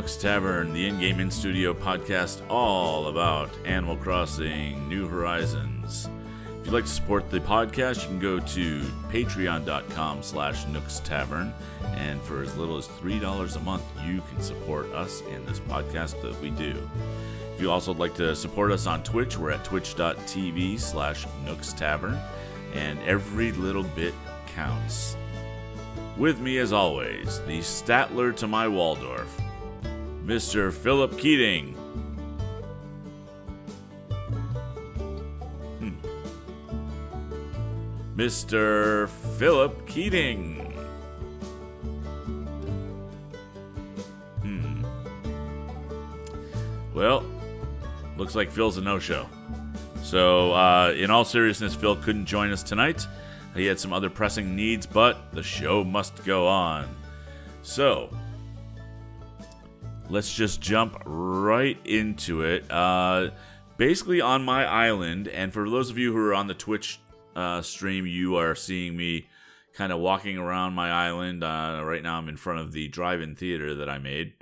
Nook's Tavern, the in game in studio podcast all about Animal Crossing New Horizons. If you'd like to support the podcast, you can go to patreon.com slash Nook's Tavern. And for as little as $3 a month, you can support us in this podcast that we do. If you also would like to support us on Twitch, we're at twitch.tv slash Nook's Tavern. And every little bit counts. With me, as always, the Statler to my Waldorf, Mr. Philip Keating. Hmm. Mr. Philip Keating. Hmm. Well, looks like Phil's a no show. So, uh, in all seriousness, Phil couldn't join us tonight. He had some other pressing needs, but the show must go on. So, let's just jump right into it. Uh, basically, on my island, and for those of you who are on the Twitch uh, stream, you are seeing me kind of walking around my island. Uh, right now, I'm in front of the drive in theater that I made.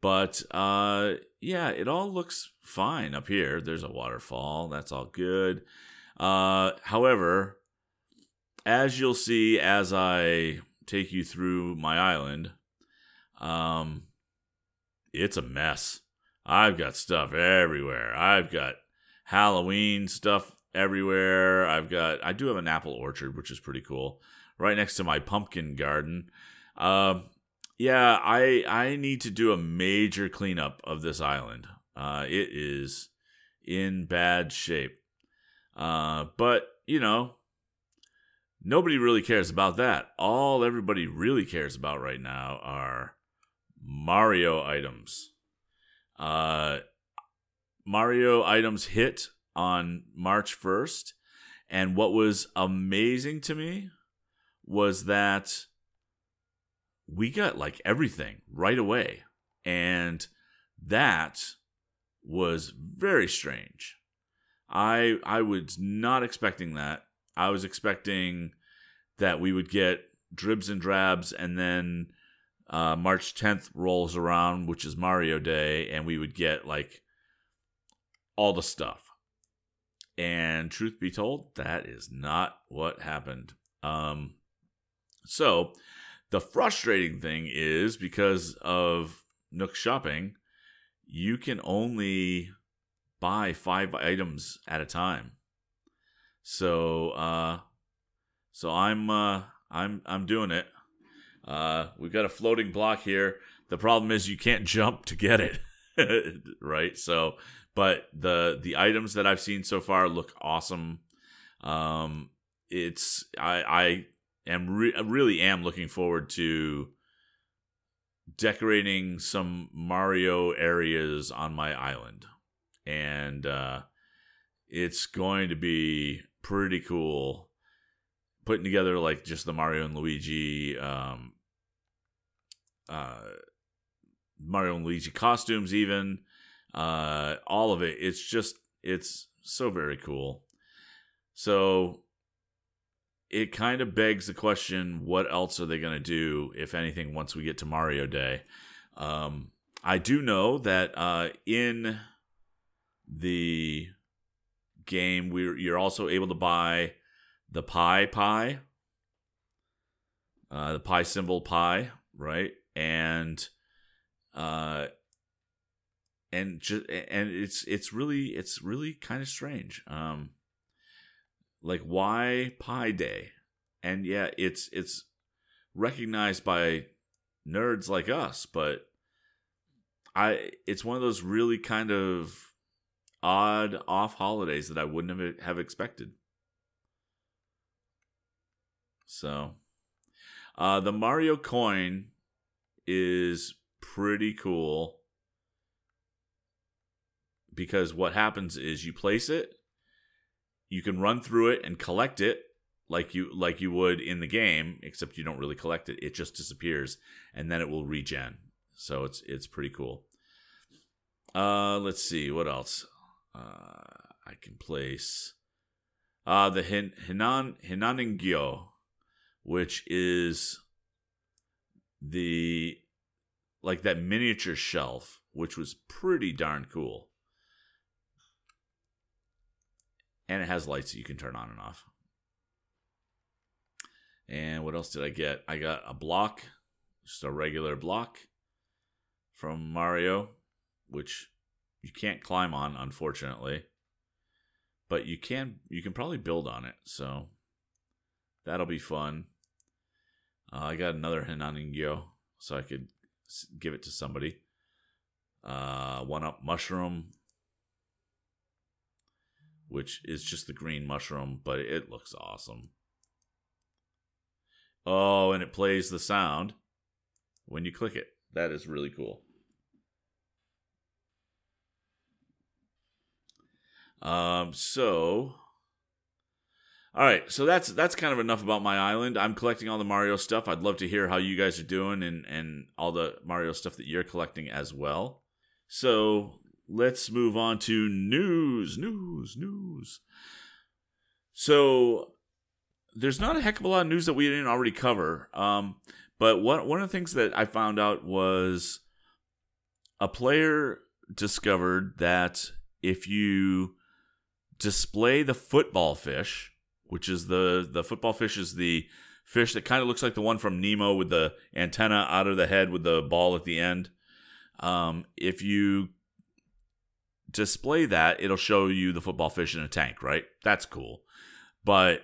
But uh, yeah, it all looks fine up here. There's a waterfall. That's all good. Uh, however, as you'll see as I take you through my island, um, it's a mess. I've got stuff everywhere. I've got Halloween stuff everywhere. I've got I do have an apple orchard, which is pretty cool, right next to my pumpkin garden. Um, yeah, I I need to do a major cleanup of this island. Uh, it is in bad shape. Uh, but you know, Nobody really cares about that. All everybody really cares about right now are Mario items. Uh, Mario items hit on March 1st. And what was amazing to me was that we got like everything right away. And that was very strange. I I was not expecting that. I was expecting that we would get dribs and drabs, and then uh, March 10th rolls around, which is Mario Day, and we would get like all the stuff. And truth be told, that is not what happened. Um, so the frustrating thing is because of Nook Shopping, you can only buy five items at a time. So uh so I'm uh I'm I'm doing it. Uh we've got a floating block here. The problem is you can't jump to get it. right? So but the the items that I've seen so far look awesome. Um it's I I am re- really am looking forward to decorating some Mario areas on my island. And uh it's going to be pretty cool. Putting together like just the Mario and Luigi, um, uh, Mario and Luigi costumes, even uh, all of it. It's just it's so very cool. So it kind of begs the question: What else are they going to do, if anything, once we get to Mario Day? Um, I do know that uh, in the game, we you're also able to buy the Pi Pi, uh, the Pi symbol Pi, right? And uh, and just and it's it's really it's really kind of strange. Um, like why Pi Day? And yeah, it's it's recognized by nerds like us, but I it's one of those really kind of odd off holidays that I wouldn't have, have expected. So, uh, the Mario coin is pretty cool because what happens is you place it, you can run through it and collect it like you like you would in the game, except you don't really collect it; it just disappears, and then it will regen. So it's it's pretty cool. Uh, let's see what else. Uh, I can place uh, the Hin- Hinan Hinaningyo, which is the like that miniature shelf, which was pretty darn cool. And it has lights that you can turn on and off. And what else did I get? I got a block, just a regular block from Mario, which you can't climb on, unfortunately. But you can you can probably build on it, so that'll be fun. Uh, I got another Hinaningyo, so I could give it to somebody. Uh, one up mushroom, which is just the green mushroom, but it looks awesome. Oh, and it plays the sound when you click it. That is really cool. Um, so all right, so that's that's kind of enough about my island. I'm collecting all the Mario stuff. I'd love to hear how you guys are doing and and all the Mario stuff that you're collecting as well. So let's move on to news, news, news. So there's not a heck of a lot of news that we didn't already cover. Um, but one one of the things that I found out was a player discovered that if you display the football fish, which is the the football fish is the fish that kind of looks like the one from Nemo with the antenna out of the head with the ball at the end. Um, if you display that, it'll show you the football fish in a tank, right? That's cool. But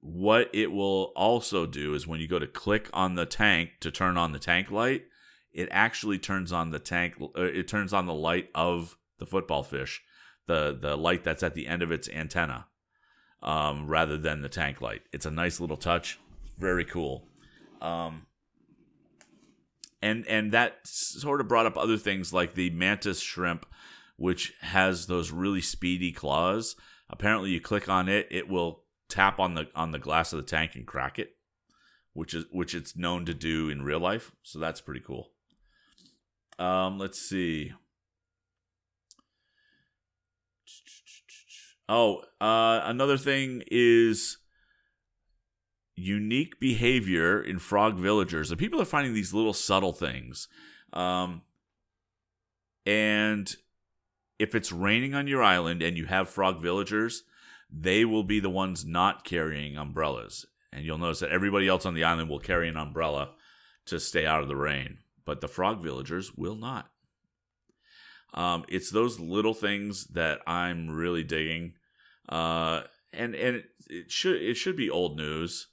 what it will also do is when you go to click on the tank to turn on the tank light, it actually turns on the tank. Uh, it turns on the light of the football fish, the the light that's at the end of its antenna, um, rather than the tank light. It's a nice little touch, very cool. Um, and and that sort of brought up other things like the mantis shrimp, which has those really speedy claws. Apparently, you click on it, it will tap on the on the glass of the tank and crack it, which is which it's known to do in real life. So that's pretty cool. Um, let's see. Oh, uh, another thing is unique behavior in frog villagers. And people are finding these little subtle things. Um, and if it's raining on your island and you have frog villagers, they will be the ones not carrying umbrellas. And you'll notice that everybody else on the island will carry an umbrella to stay out of the rain, but the frog villagers will not. Um, it's those little things that I'm really digging, uh, and and it, it, should it should be old news,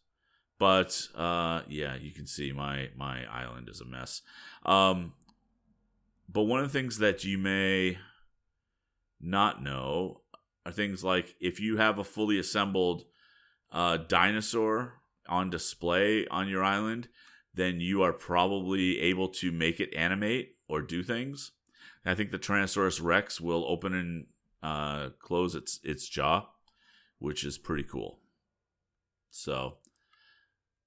but uh, yeah, you can see my my island is a mess. Um, but one of the things that you may not know are things like if you have a fully assembled uh, dinosaur on display on your island, then you are probably able to make it animate or do things. I think the Tyrannosaurus Rex will open and uh, close its its jaw, which is pretty cool. So,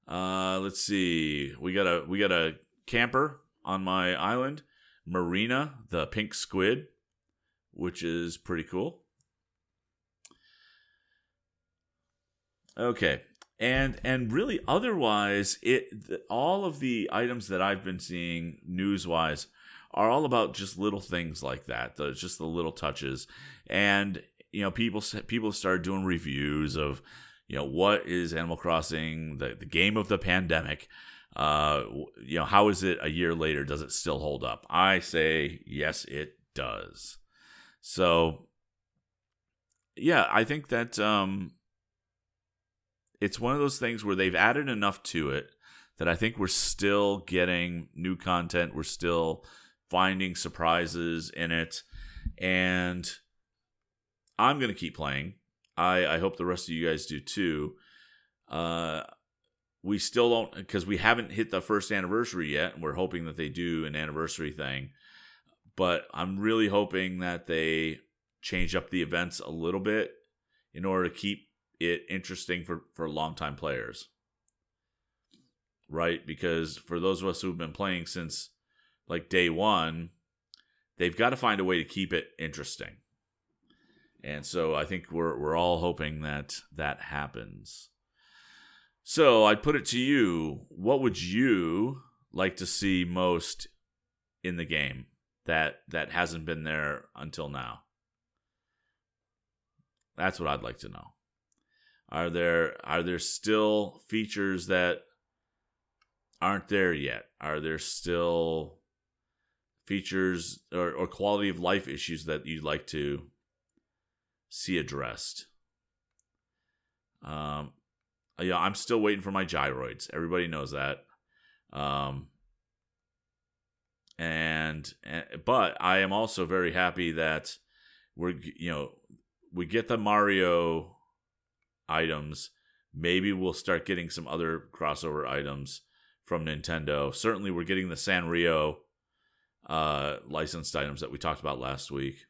uh, let's see. We got a we got a camper on my island, Marina, the pink squid, which is pretty cool. Okay. And and really otherwise it all of the items that I've been seeing news-wise are all about just little things like that. The just the little touches. And you know, people people started doing reviews of you know what is Animal Crossing, the the game of the pandemic. Uh, you know, how is it a year later? Does it still hold up? I say yes, it does. So, yeah, I think that um, it's one of those things where they've added enough to it that I think we're still getting new content. We're still finding surprises in it. And I'm going to keep playing. I, I hope the rest of you guys do too. Uh, we still don't, because we haven't hit the first anniversary yet. We're hoping that they do an anniversary thing. But I'm really hoping that they change up the events a little bit in order to keep it interesting for for longtime players right because for those of us who've been playing since like day one they've got to find a way to keep it interesting and so i think we're we're all hoping that that happens so i'd put it to you what would you like to see most in the game that that hasn't been there until now? That's what I'd like to know. Are there are there still features that aren't there yet? Are there still features or, or quality of life issues that you'd like to see addressed? Um, yeah, I'm still waiting for my gyroids. Everybody knows that. Um, and, and but I am also very happy that we're you know we get the Mario items. Maybe we'll start getting some other crossover items from Nintendo. Certainly, we're getting the Sanrio uh, licensed items that we talked about last week.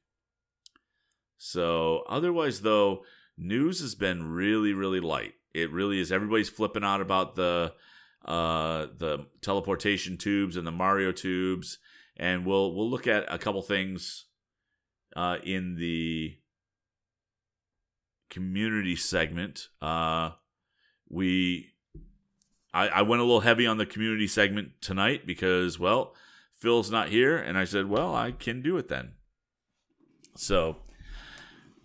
So, otherwise, though, news has been really, really light. It really is. Everybody's flipping out about the uh, the teleportation tubes and the Mario tubes, and we'll we'll look at a couple things uh, in the community segment. Uh, we I, I went a little heavy on the community segment tonight because well, Phil's not here, and I said, well, I can do it then. So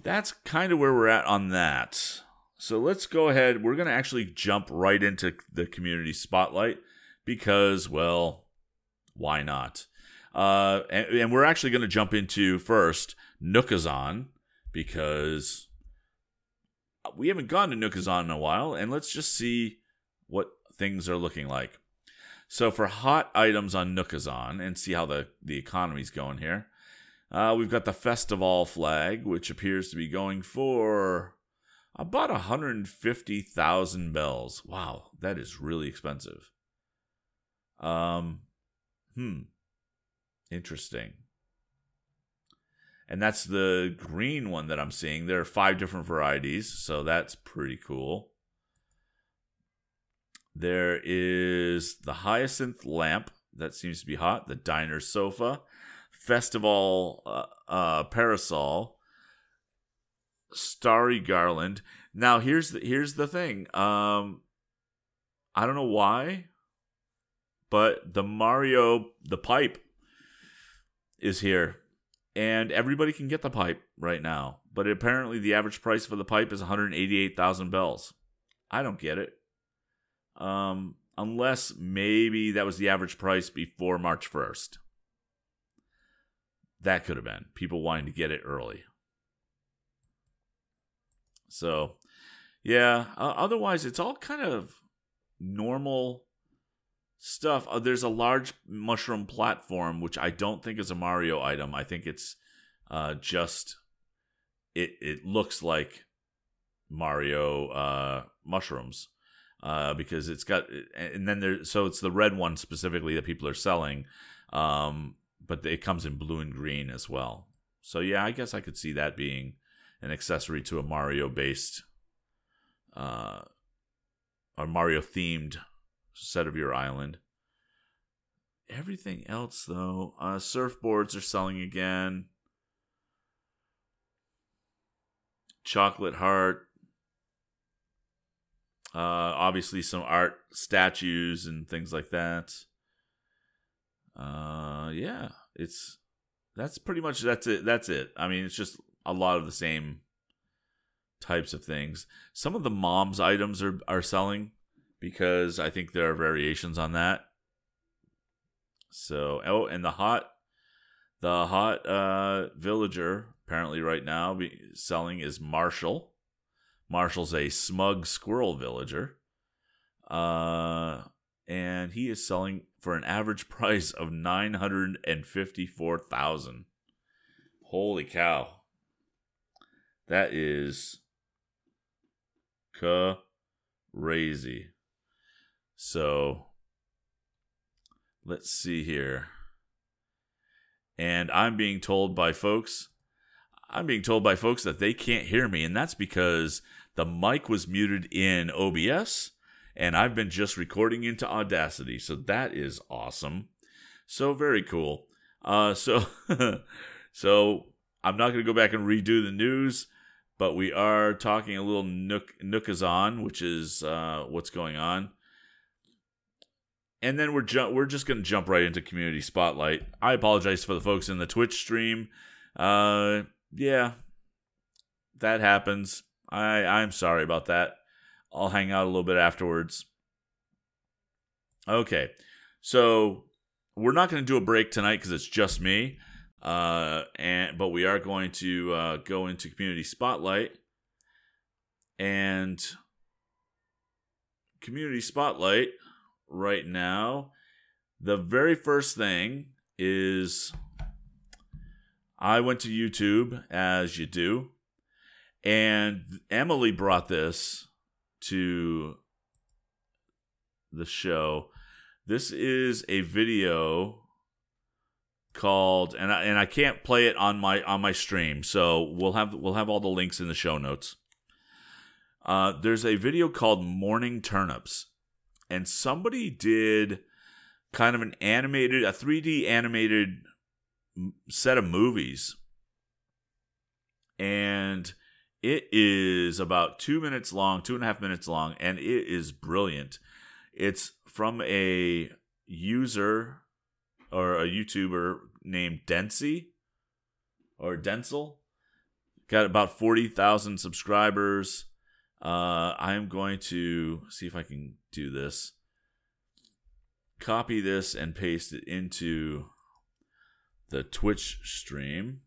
that's kind of where we're at on that. So let's go ahead. We're going to actually jump right into the community spotlight because, well, why not? Uh, and, and we're actually going to jump into first Nookazon because we haven't gone to Nookazon in a while, and let's just see what things are looking like. So for hot items on Nookazon and see how the, the economy's going here, uh, we've got the Festival flag, which appears to be going for about 150,000 bells. Wow, that is really expensive. Um, hmm. Interesting. And that's the green one that I'm seeing. There are five different varieties, so that's pretty cool. There is the hyacinth lamp that seems to be hot, the diner sofa, festival uh, uh, parasol, starry garland. Now here's the here's the thing. Um, I don't know why, but the Mario the pipe is here, and everybody can get the pipe right now. But apparently, the average price for the pipe is 188,000 bells. I don't get it. Um, unless maybe that was the average price before March 1st. That could have been people wanting to get it early. So, yeah. Uh, otherwise, it's all kind of normal stuff. Uh, there's a large mushroom platform, which I don't think is a Mario item. I think it's uh, just it. It looks like Mario uh, mushrooms uh, because it's got and then there. So it's the red one specifically that people are selling, um, but it comes in blue and green as well. So yeah, I guess I could see that being an accessory to a Mario based uh, or Mario themed set of your island. Everything else though, uh, surfboards are selling again. Chocolate Heart. Uh, obviously, some art statues and things like that. Uh, yeah, it's that's pretty much that's it. That's it. I mean, it's just a lot of the same types of things. Some of the mom's items are are selling because I think there are variations on that. So, oh, and the hot the hot uh villager apparently right now be, selling is Marshall. Marshall's a smug squirrel villager. Uh and he is selling for an average price of 954,000. Holy cow. That is crazy. So let's see here. And I'm being told by folks, I'm being told by folks that they can't hear me, and that's because the mic was muted in OBS, and I've been just recording into Audacity. So that is awesome. So very cool. Uh, so, so I'm not going to go back and redo the news but we are talking a little nook nookazon, which is uh, what's going on. and then we're ju- we're just gonna jump right into community spotlight. I apologize for the folks in the Twitch stream. Uh, yeah, that happens. I I'm sorry about that. I'll hang out a little bit afterwards. Okay, so we're not going to do a break tonight because it's just me. Uh, and but we are going to uh, go into community spotlight and community spotlight right now. The very first thing is I went to YouTube as you do, and Emily brought this to the show. This is a video called and I, and I can't play it on my on my stream. So we'll have we'll have all the links in the show notes. Uh, there's a video called Morning Turnips, and somebody did kind of an animated, a 3D animated set of movies, and it is about two minutes long, two and a half minutes long, and it is brilliant. It's from a user or a YouTuber named Densey or Denzel. Got about 40,000 subscribers. Uh, I'm going to see if I can do this. Copy this and paste it into the Twitch stream.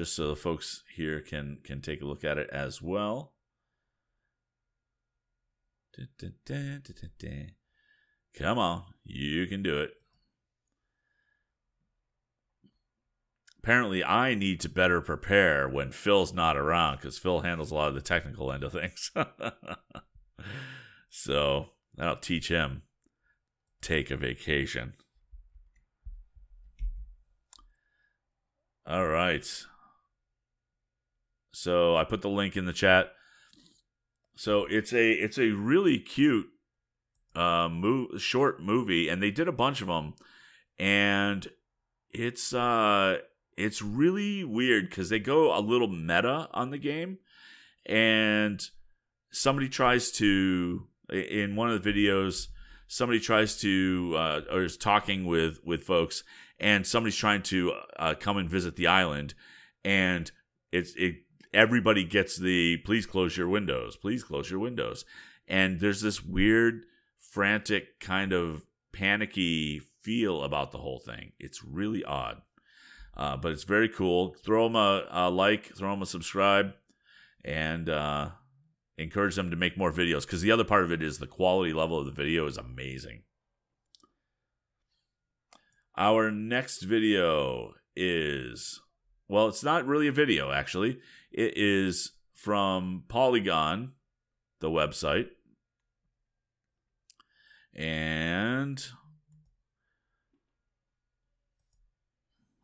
Just so the folks here can can take a look at it as well. Come on, you can do it. Apparently, I need to better prepare when Phil's not around because Phil handles a lot of the technical end of things. so that'll teach him. Take a vacation. All right. So I put the link in the chat. So it's a it's a really cute uh move short movie and they did a bunch of them and it's uh it's really weird cuz they go a little meta on the game and somebody tries to in one of the videos somebody tries to uh, or is talking with with folks and somebody's trying to uh, come and visit the island and it's it everybody gets the please close your windows please close your windows and there's this weird frantic kind of panicky feel about the whole thing. It's really odd, uh, but it's very cool. Throw them a, a, like, throw them a subscribe, and uh, encourage them to make more videos. Because the other part of it is the quality level of the video is amazing. Our next video is well, it's not really a video actually. It is from Polygon, the website and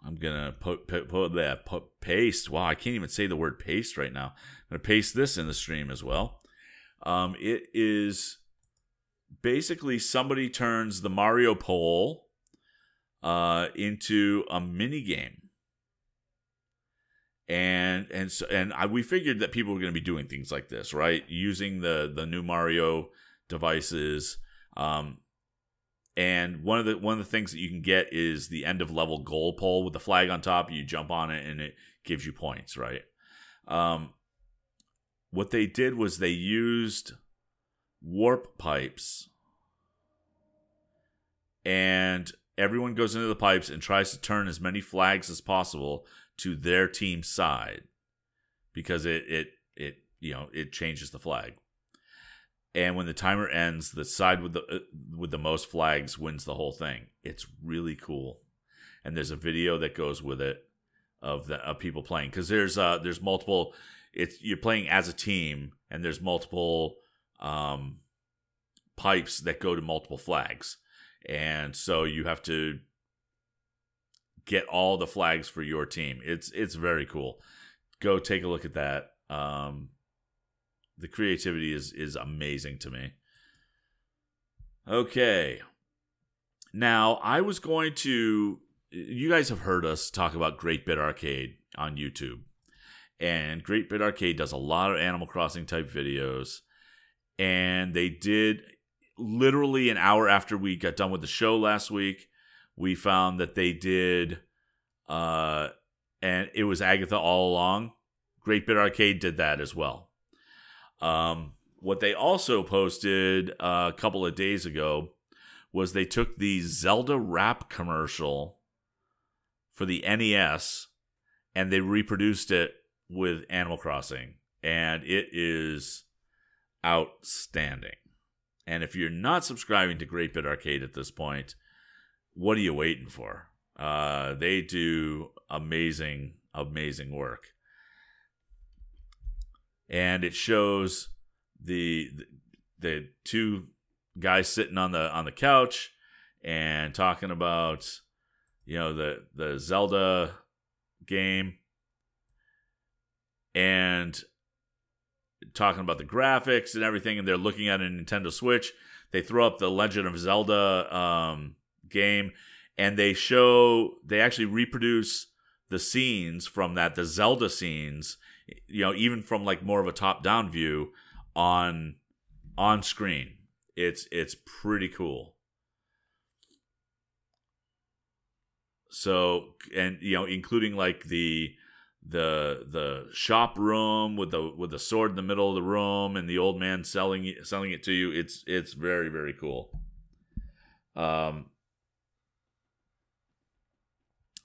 I'm gonna put, that paste. Wow, I can't even say the word paste right now. I'm gonna paste this in the stream as well. Um, it is basically somebody turns the Mario pole uh, into a mini game. And and so and I, we figured that people were going to be doing things like this, right? Using the the new Mario devices um, and one of the one of the things that you can get is the end of level goal pole with the flag on top. You jump on it and it gives you points, right? Um, what they did was they used warp pipes, and everyone goes into the pipes and tries to turn as many flags as possible to their team's side because it it it you know it changes the flag and when the timer ends, the side with the uh, with the most flags wins the whole thing. It's really cool, and there's a video that goes with it of the of people playing because there's uh there's multiple. It's you're playing as a team, and there's multiple um, pipes that go to multiple flags, and so you have to get all the flags for your team. It's it's very cool. Go take a look at that. Um, the creativity is is amazing to me. Okay. Now, I was going to you guys have heard us talk about Great Bit Arcade on YouTube. And Great Bit Arcade does a lot of Animal Crossing type videos. and they did literally an hour after we got done with the show last week. We found that they did, uh, and it was Agatha all along. Great Bit Arcade did that as well. Um, what they also posted a couple of days ago was they took the Zelda rap commercial for the NES and they reproduced it with Animal Crossing, and it is outstanding. And if you're not subscribing to Great Bit Arcade at this point, what are you waiting for? Uh, they do amazing, amazing work, and it shows the the two guys sitting on the on the couch and talking about you know the the Zelda game and talking about the graphics and everything and they're looking at a Nintendo Switch they throw up the Legend of Zelda um, game and they show they actually reproduce the scenes from that the Zelda scenes you know even from like more of a top down view on on screen. It's it's pretty cool. So and you know including like the the the shop room with the with the sword in the middle of the room and the old man selling selling it to you it's it's very very cool. Um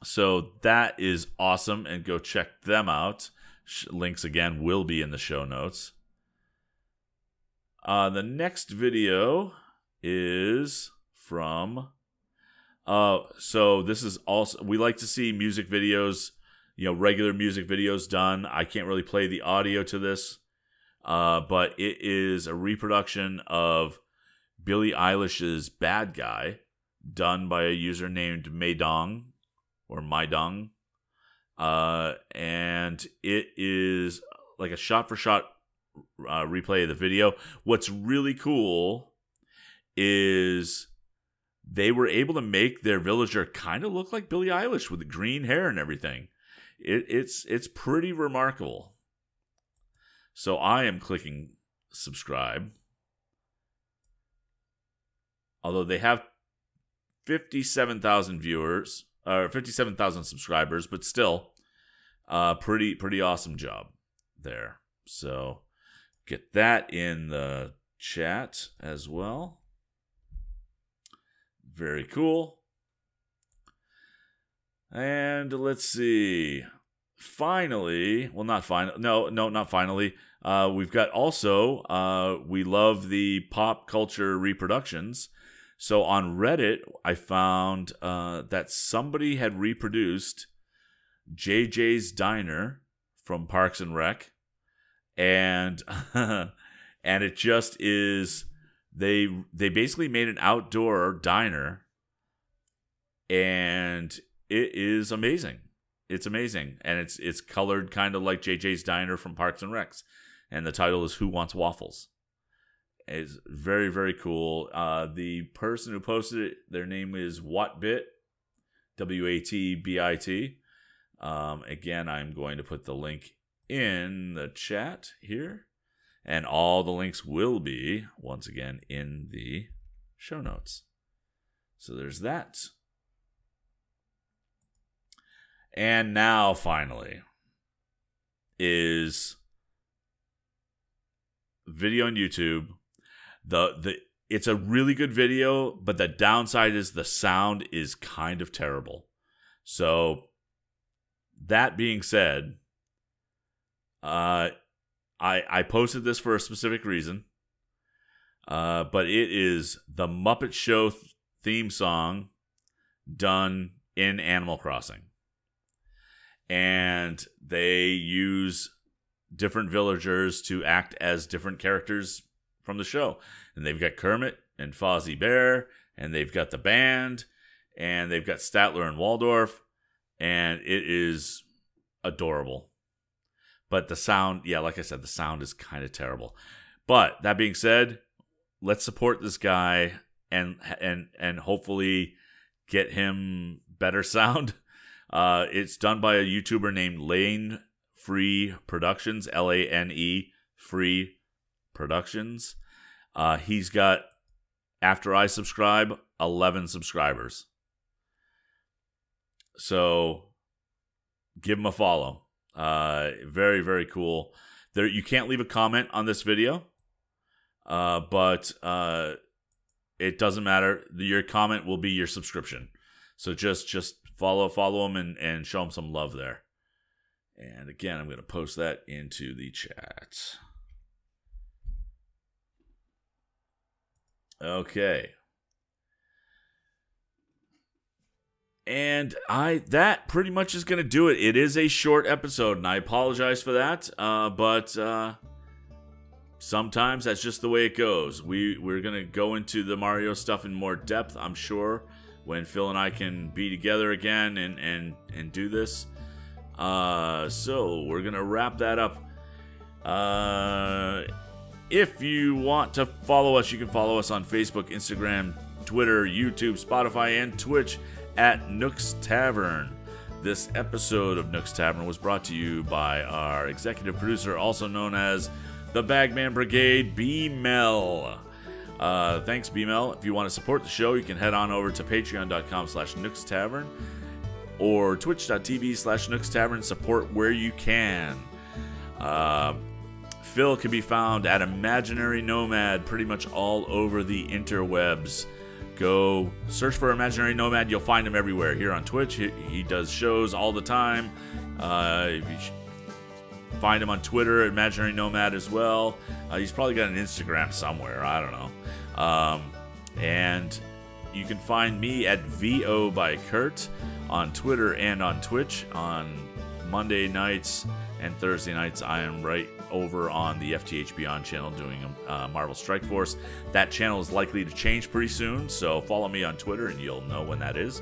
so that is awesome and go check them out. Links again will be in the show notes. Uh the next video is from uh, so this is also we like to see music videos, you know, regular music videos done. I can't really play the audio to this, uh, but it is a reproduction of Billie Eilish's "Bad Guy," done by a user named Maydong or Maydong, uh, and it is like a shot-for-shot uh, replay of the video. What's really cool is they were able to make their villager kind of look like Billie Eilish with the green hair and everything. It, it's it's pretty remarkable. So I am clicking subscribe. Although they have 57,000 viewers or 57,000 subscribers, but still uh pretty pretty awesome job there. So get that in the chat as well. Very cool. And let's see. Finally, well, not final. No, no, not finally. Uh, we've got also, uh, we love the pop culture reproductions. So on Reddit, I found uh, that somebody had reproduced JJ's Diner from Parks and Rec, and and it just is they they basically made an outdoor diner and it is amazing. It's amazing and it's it's colored kind of like jj's diner from parks and recs and the title is who wants waffles it's very very cool uh, the person who posted it their name is whatbit w-a-t-b-i-t um, again i'm going to put the link in the chat here and all the links will be, once again, in the show notes. So there's that. And now, finally, is video on YouTube. The the it's a really good video, but the downside is the sound is kind of terrible. So that being said, uh I I posted this for a specific reason. Uh, but it is the Muppet Show th- theme song done in Animal Crossing. And they use different villagers to act as different characters from the show. And they've got Kermit and Fozzie Bear, and they've got the band, and they've got Statler and Waldorf, and it is adorable. But the sound, yeah, like I said, the sound is kind of terrible. But that being said, let's support this guy and and and hopefully get him better sound. Uh, it's done by a YouTuber named Lane Free Productions, L A N E Free Productions, Uh, he's got, after I subscribe, 11 subscribers. So give him a follow. Uh, very, very cool. There, you can't leave a comment on this video, uh, but uh, it doesn't matter. Your comment will be your subscription. So just just follow follow him and, and show him some love there. And again, I'm going to post that into the chat. Okay. And I that pretty much is gonna do it. It is a short episode, and I apologize for that. Uh, but uh, sometimes that's just the way it goes. We we're gonna go into the Mario stuff in more depth, I'm sure, when Phil and I can be together again and and and do this. Uh, so we're gonna wrap that up. Uh, if you want to follow us, you can follow us on Facebook, Instagram, Twitter, YouTube, Spotify, and Twitch at Nook's Tavern. This episode of Nook's Tavern was brought to you by our executive producer, also known as the Bagman Brigade, B Mel. Uh, thanks, B Mel. If you want to support the show, you can head on over to patreon.com slash Nook's Tavern or twitch.tv slash Nook's Tavern. Support where you can. Uh, Phil can be found at Imaginary Nomad pretty much all over the interwebs. Go search for Imaginary Nomad. You'll find him everywhere. Here on Twitch, he, he does shows all the time. Uh, find him on Twitter, Imaginary Nomad as well. Uh, he's probably got an Instagram somewhere. I don't know. Um, and you can find me at VO by Kurt on Twitter and on Twitch on Monday nights and Thursday nights. I am right over on the FTH Beyond channel doing uh, Marvel Strike Force. That channel is likely to change pretty soon, so follow me on Twitter and you'll know when that is.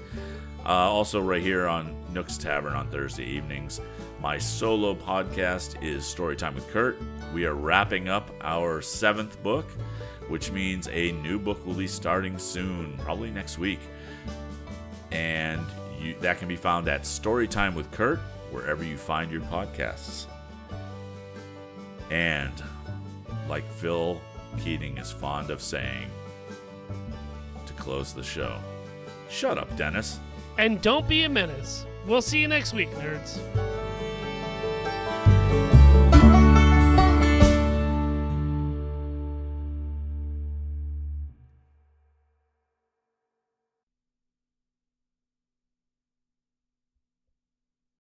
Uh, also, right here on Nook's Tavern on Thursday evenings, my solo podcast is Storytime with Kurt. We are wrapping up our seventh book, which means a new book will be starting soon, probably next week. And you, that can be found at Storytime with Kurt, wherever you find your podcasts. And, like Phil Keating is fond of saying, to close the show, shut up, Dennis. And don't be a menace. We'll see you next week, nerds.